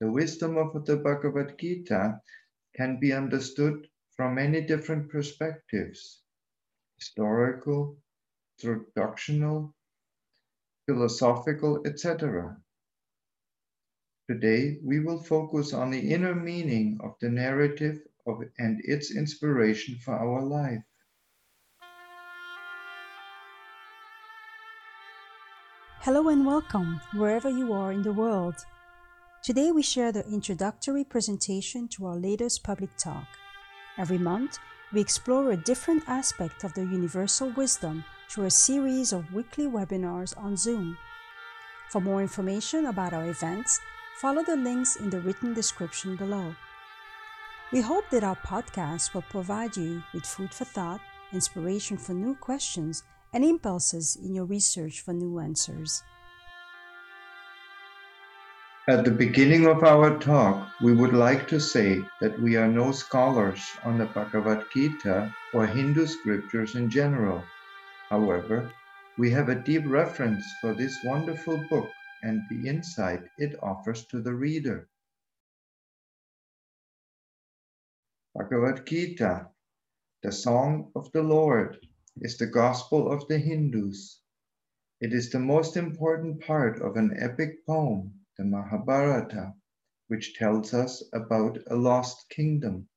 The wisdom of the Bhagavad Gita can be understood from many different perspectives historical, introductional, philosophical, etc. Today, we will focus on the inner meaning of the narrative of, and its inspiration for our life. Hello and welcome wherever you are in the world. Today we share the introductory presentation to our latest public talk. Every month, we explore a different aspect of the universal wisdom through a series of weekly webinars on Zoom. For more information about our events, follow the links in the written description below. We hope that our podcast will provide you with food for thought, inspiration for new questions, and impulses in your research for new answers. At the beginning of our talk, we would like to say that we are no scholars on the Bhagavad Gita or Hindu scriptures in general. However, we have a deep reverence for this wonderful book and the insight it offers to the reader. Bhagavad Gita, the Song of the Lord, is the Gospel of the Hindus. It is the most important part of an epic poem, the Mahabharata, which tells us about a lost kingdom.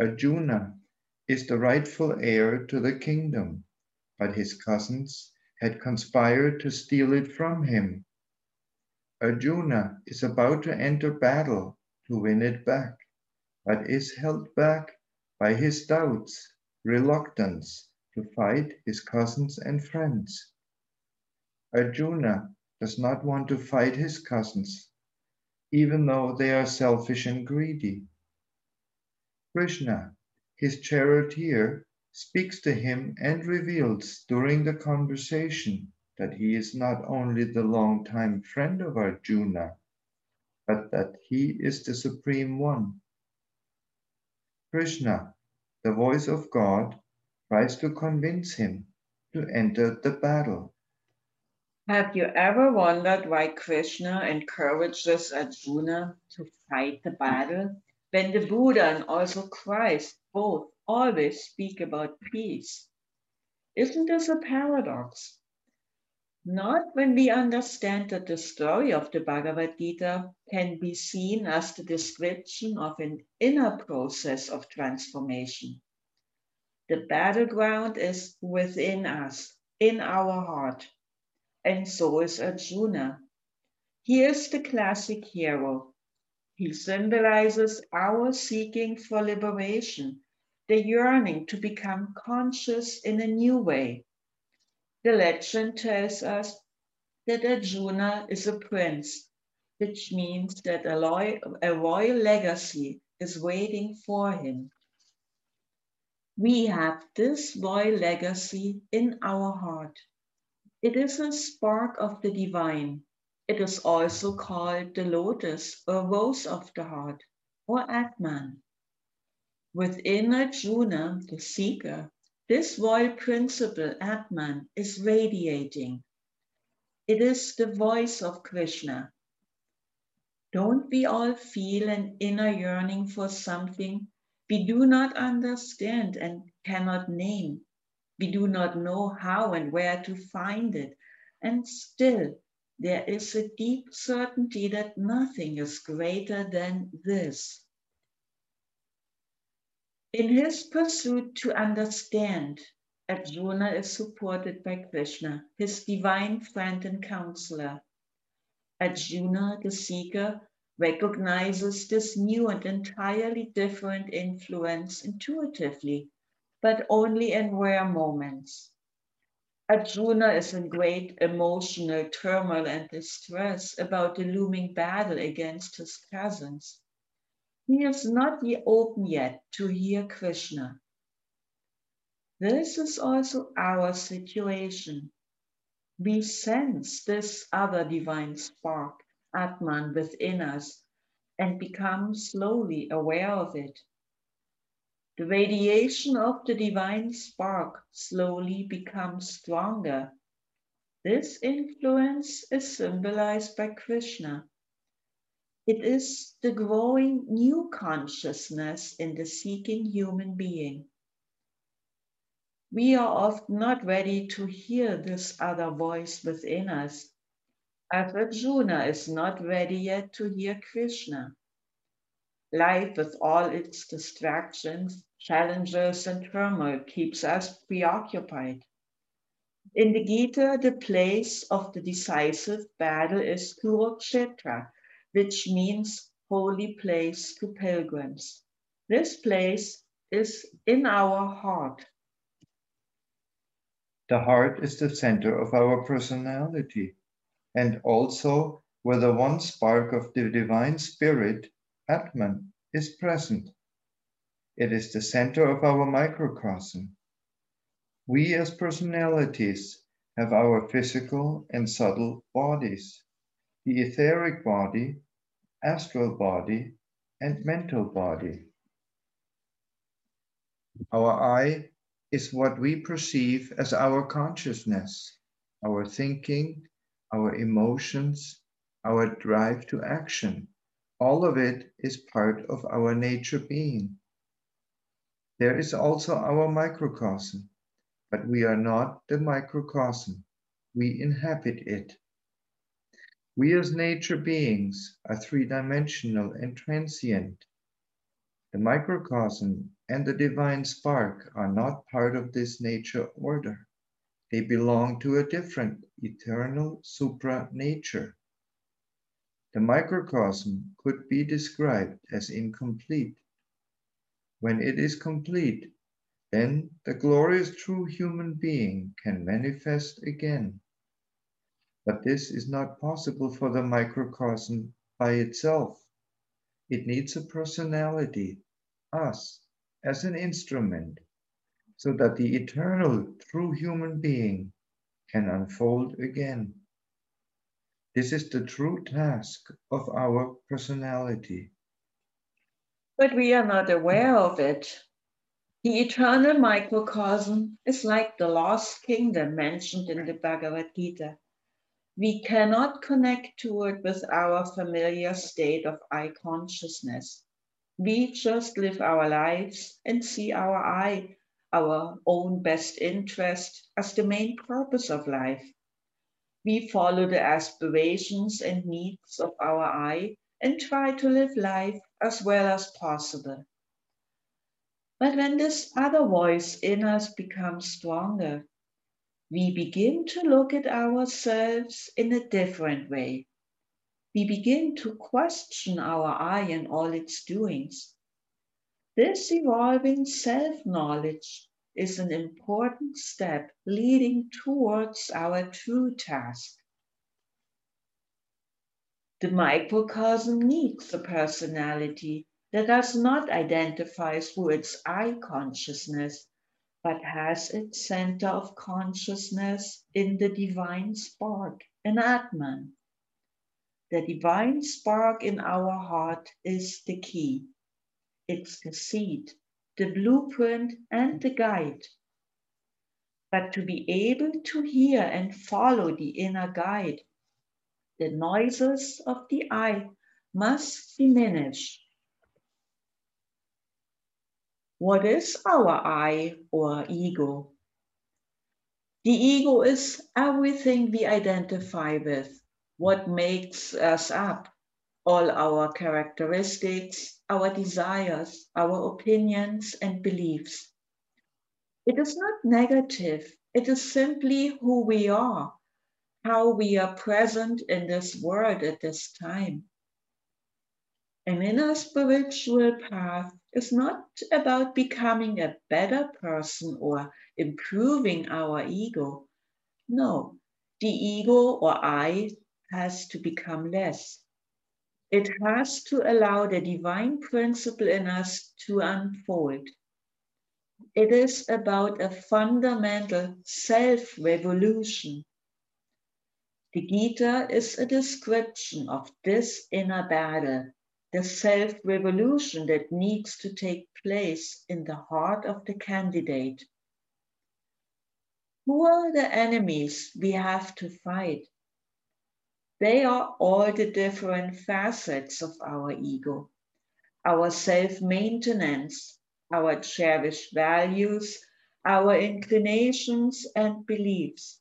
Arjuna is the rightful heir to the kingdom, but his cousins had conspired to steal it from him. Arjuna is about to enter battle to win it back, but is held back by his doubts, reluctance to fight his cousins and friends. Arjuna does not want to fight his cousins, even though they are selfish and greedy. Krishna, his charioteer, speaks to him and reveals during the conversation that he is not only the longtime friend of Arjuna, but that he is the Supreme One. Krishna, the voice of God, tries to convince him to enter the battle. Have you ever wondered why Krishna encourages Arjuna to fight the battle when the Buddha and also Christ both always speak about peace. Isn't this a paradox? Not when we understand that the story of the Bhagavad Gita can be seen as the description of an inner process of transformation. The battleground is within us, in our heart, and so is Arjuna. He is the classic hero. He symbolizes our seeking for liberation the yearning to become conscious in a new way. The legend tells us that Arjuna is a prince, which means that a, a royal legacy is waiting for him. We have this royal legacy in our heart. It is a spark of the divine. It is also called the lotus or rose of the heart or Atman. Within Arjuna, the seeker, this royal principle, Atman, is radiating. It is the voice of Krishna. Don't we all feel an inner yearning for something we do not understand and cannot name? We do not know how and where to find it. And still, there is a deep certainty that nothing is greater than this. In his pursuit to understand, Arjuna is supported by Krishna, his divine friend and counselor. Arjuna, the seeker, recognizes this new and entirely different influence intuitively, but only in rare moments. Arjuna is in great emotional turmoil and distress about the looming battle against his cousins. He is not yet open yet to hear Krishna. This is also our situation. We sense this other divine spark, Atman, within us and become slowly aware of it. The radiation of the divine spark slowly becomes stronger. This influence is symbolized by Krishna. It is the growing new consciousness in the seeking human being. We are often not ready to hear this other voice within us, as Arjuna is not ready yet to hear Krishna. Life with all its distractions, challenges, and turmoil keeps us preoccupied. In the Gita, the place of the decisive battle is Kurukshetra, which means holy place to pilgrims. This place is in our heart. The heart is the center of our personality and also where the one spark of the divine spirit, Atman, is present. It is the center of our microcosm. We as personalities have our physical and subtle bodies, the etheric body, astral body, and mental body. Our I is what we perceive as our consciousness, our thinking, our emotions, our drive to action. All of it is part of our nature being. There is also our microcosm, but we are not the microcosm. We inhabit it. We as nature beings are three-dimensional and transient. The microcosm and the divine spark are not part of this nature order. They belong to a different, eternal supra nature. The microcosm could be described as incomplete. When it is complete, then the glorious true human being can manifest again. But this is not possible for the microcosm by itself. It needs a personality, us, as an instrument, so that the eternal true human being can unfold again. This is the true task of our personality. But we are not aware of it. The eternal microcosm is like the lost kingdom mentioned in the Bhagavad Gita. We cannot connect to it with our familiar state of I consciousness. We just live our lives and see our I, our own best interest, as the main purpose of life. We follow the aspirations and needs of our I and try to live life as well as possible. But when this other voice in us becomes stronger, we begin to look at ourselves in a different way. We begin to question our I and all its doings. This evolving self knowledge is an important step leading towards our true task. The microcosm needs a personality that does not identify through its I consciousness but has its center of consciousness in the divine spark, in Atman. The divine spark in our heart is the key. It's the seed, the blueprint, and the guide. But to be able to hear and follow the inner guide, the noises of the I must diminish what is our I or ego? The ego is everything we identify with, what makes us up, all our characteristics, our desires, our opinions, and beliefs. It is not negative, it is simply who we are, how we are present in this world at this time. An inner spiritual path is not about becoming a better person or improving our ego. No, the ego or I has to become less. It has to allow the divine principle in us to unfold. It is about a fundamental self revolution. The Gita is a description of this inner battle the self revolution that needs to take place in the heart of the candidate. Who are the enemies we have to fight? They are all the different facets of our ego, our self-maintenance, our cherished values, our inclinations and beliefs.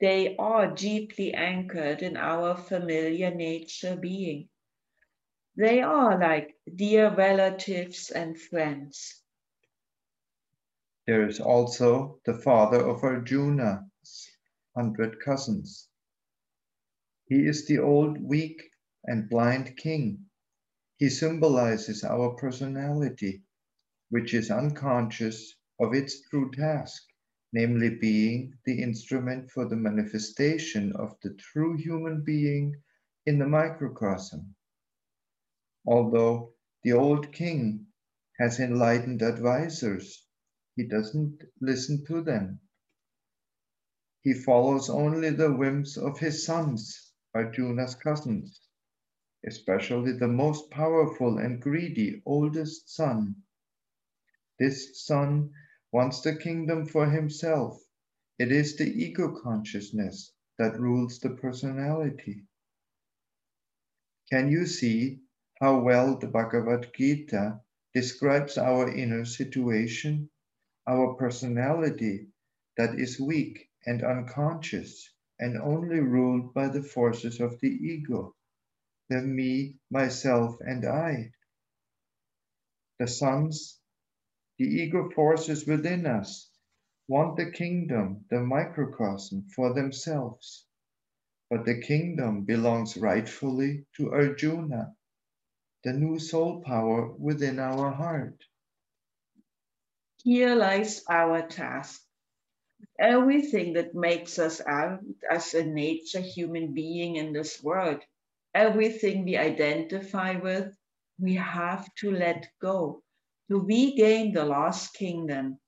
They are deeply anchored in our familiar nature being. They are like dear relatives and friends. There is also the father of Arjuna's hundred cousins. He is the old, weak, and blind king. He symbolizes our personality, which is unconscious of its true task, namely being the instrument for the manifestation of the true human being in the microcosm. Although the old king has enlightened advisors, he doesn't listen to them. He follows only the whims of his sons, Arjuna's cousins, especially the most powerful and greedy oldest son. This son wants the kingdom for himself. It is the ego consciousness that rules the personality. Can you see how well the Bhagavad Gita describes our inner situation? our personality that is weak and unconscious and only ruled by the forces of the ego, the me, myself, and I. The sons, the ego forces within us, want the kingdom, the microcosm, for themselves. But the kingdom belongs rightfully to Arjuna, the new soul power within our heart. Here lies our task. Everything that makes us out as a nature human being in this world, everything we identify with, we have to let go to regain the lost kingdom,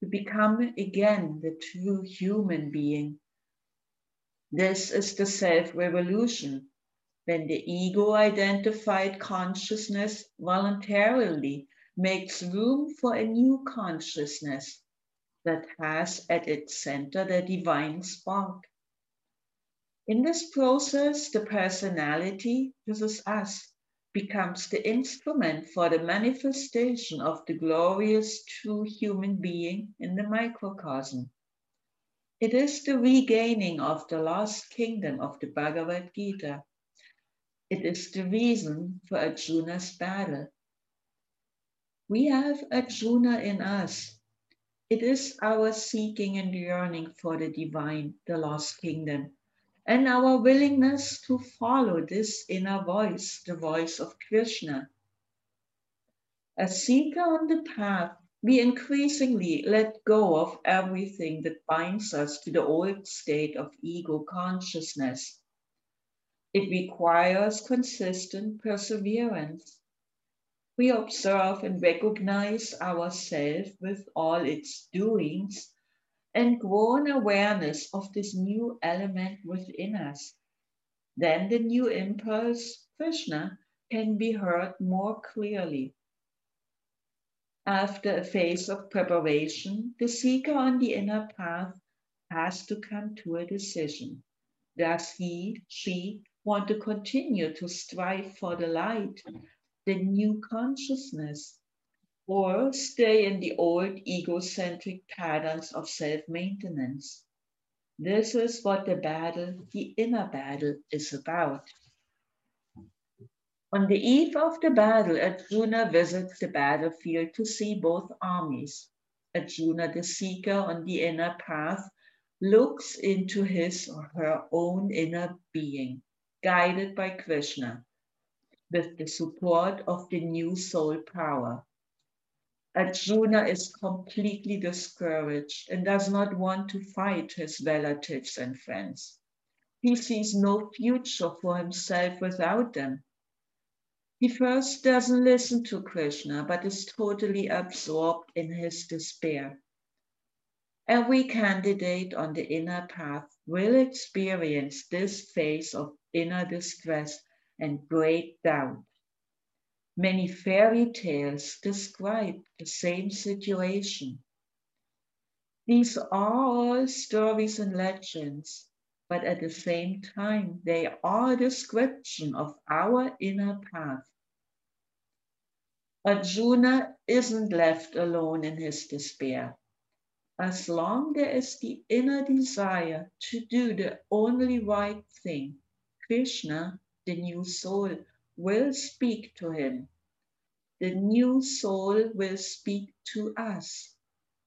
to become again the true human being. This is the self revolution, when the ego identified consciousness voluntarily makes room for a new consciousness that has at its center the divine spark. In this process, the personality, this is us, becomes the instrument for the manifestation of the glorious true human being in the microcosm. It is the regaining of the lost kingdom of the Bhagavad Gita. It is the reason for Arjuna's battle. We have Arjuna in us. It is our seeking and yearning for the divine, the lost kingdom, and our willingness to follow this inner voice, the voice of Krishna. As seeker on the path, we increasingly let go of everything that binds us to the old state of ego consciousness. It requires consistent perseverance we observe and recognize ourselves with all its doings and grow an awareness of this new element within us. Then the new impulse, Krishna, can be heard more clearly. After a phase of preparation, the seeker on the inner path has to come to a decision. Does he, she want to continue to strive for the light the new consciousness or stay in the old egocentric patterns of self-maintenance. This is what the battle, the inner battle, is about. On the eve of the battle, Arjuna visits the battlefield to see both armies. Arjuna, the seeker on the inner path, looks into his or her own inner being, guided by Krishna with the support of the new soul power. Arjuna is completely discouraged and does not want to fight his relatives and friends. He sees no future for himself without them. He first doesn't listen to Krishna, but is totally absorbed in his despair. Every candidate on the inner path will experience this phase of inner distress and great doubt. Many fairy tales describe the same situation. These are all stories and legends, but at the same time, they are a description of our inner path. Arjuna isn't left alone in his despair. As long there is the inner desire to do the only right thing, Krishna, the new soul, will speak to him. The new soul will speak to us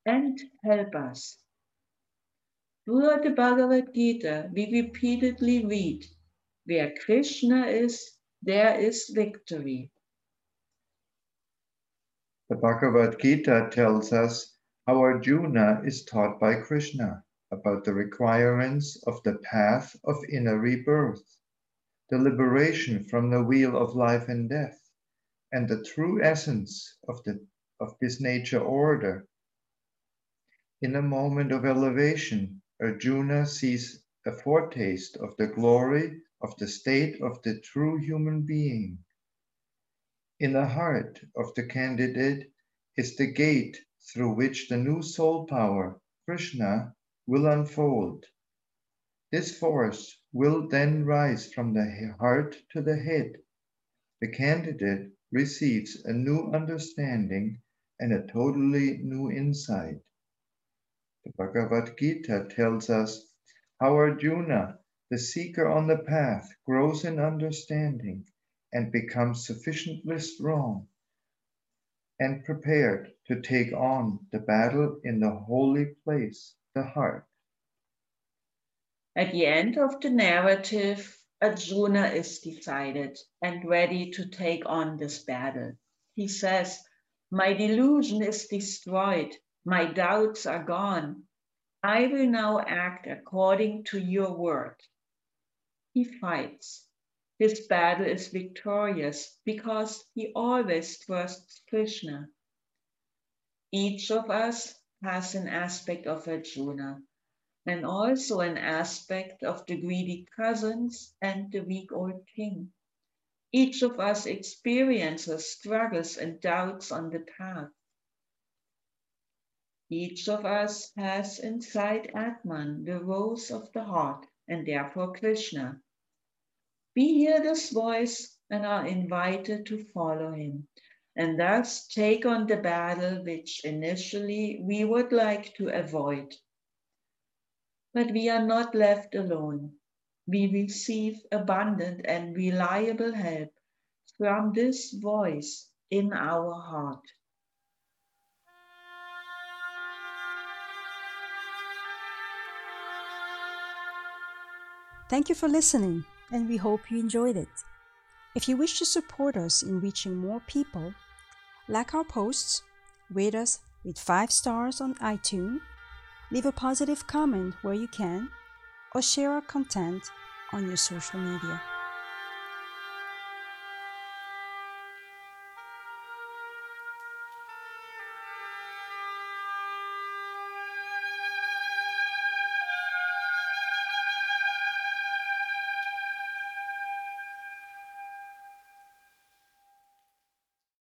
and help us. Throughout the Bhagavad Gita, we repeatedly read, where Krishna is, there is victory. The Bhagavad Gita tells us how Arjuna is taught by Krishna about the requirements of the path of inner rebirth, the liberation from the wheel of life and death, and the true essence of, the, of this nature order. In a moment of elevation, Arjuna sees a foretaste of the glory of the state of the true human being. In the heart of the candidate is the gate through which the new soul power, Krishna, will unfold. This force will then rise from the heart to the head. The candidate receives a new understanding and a totally new insight. The Bhagavad Gita tells us how Arjuna, the seeker on the path, grows in understanding and becomes sufficiently strong and prepared to take on the battle in the holy place, the heart. At the end of the narrative, Arjuna is decided and ready to take on this battle. He says, My delusion is destroyed my doubts are gone. I will now act according to your word. He fights. His battle is victorious because he always trusts Krishna. Each of us has an aspect of Arjuna and also an aspect of the greedy cousins and the weak old king. Each of us experiences struggles and doubts on the path. Each of us has inside Atman the rose of the heart and therefore Krishna. We hear this voice and are invited to follow him and thus take on the battle which initially we would like to avoid. But we are not left alone. We receive abundant and reliable help from this voice in our heart. Thank you for listening, and we hope you enjoyed it. If you wish to support us in reaching more people, like our posts, rate us with 5 stars on iTunes, leave a positive comment where you can, or share our content on your social media.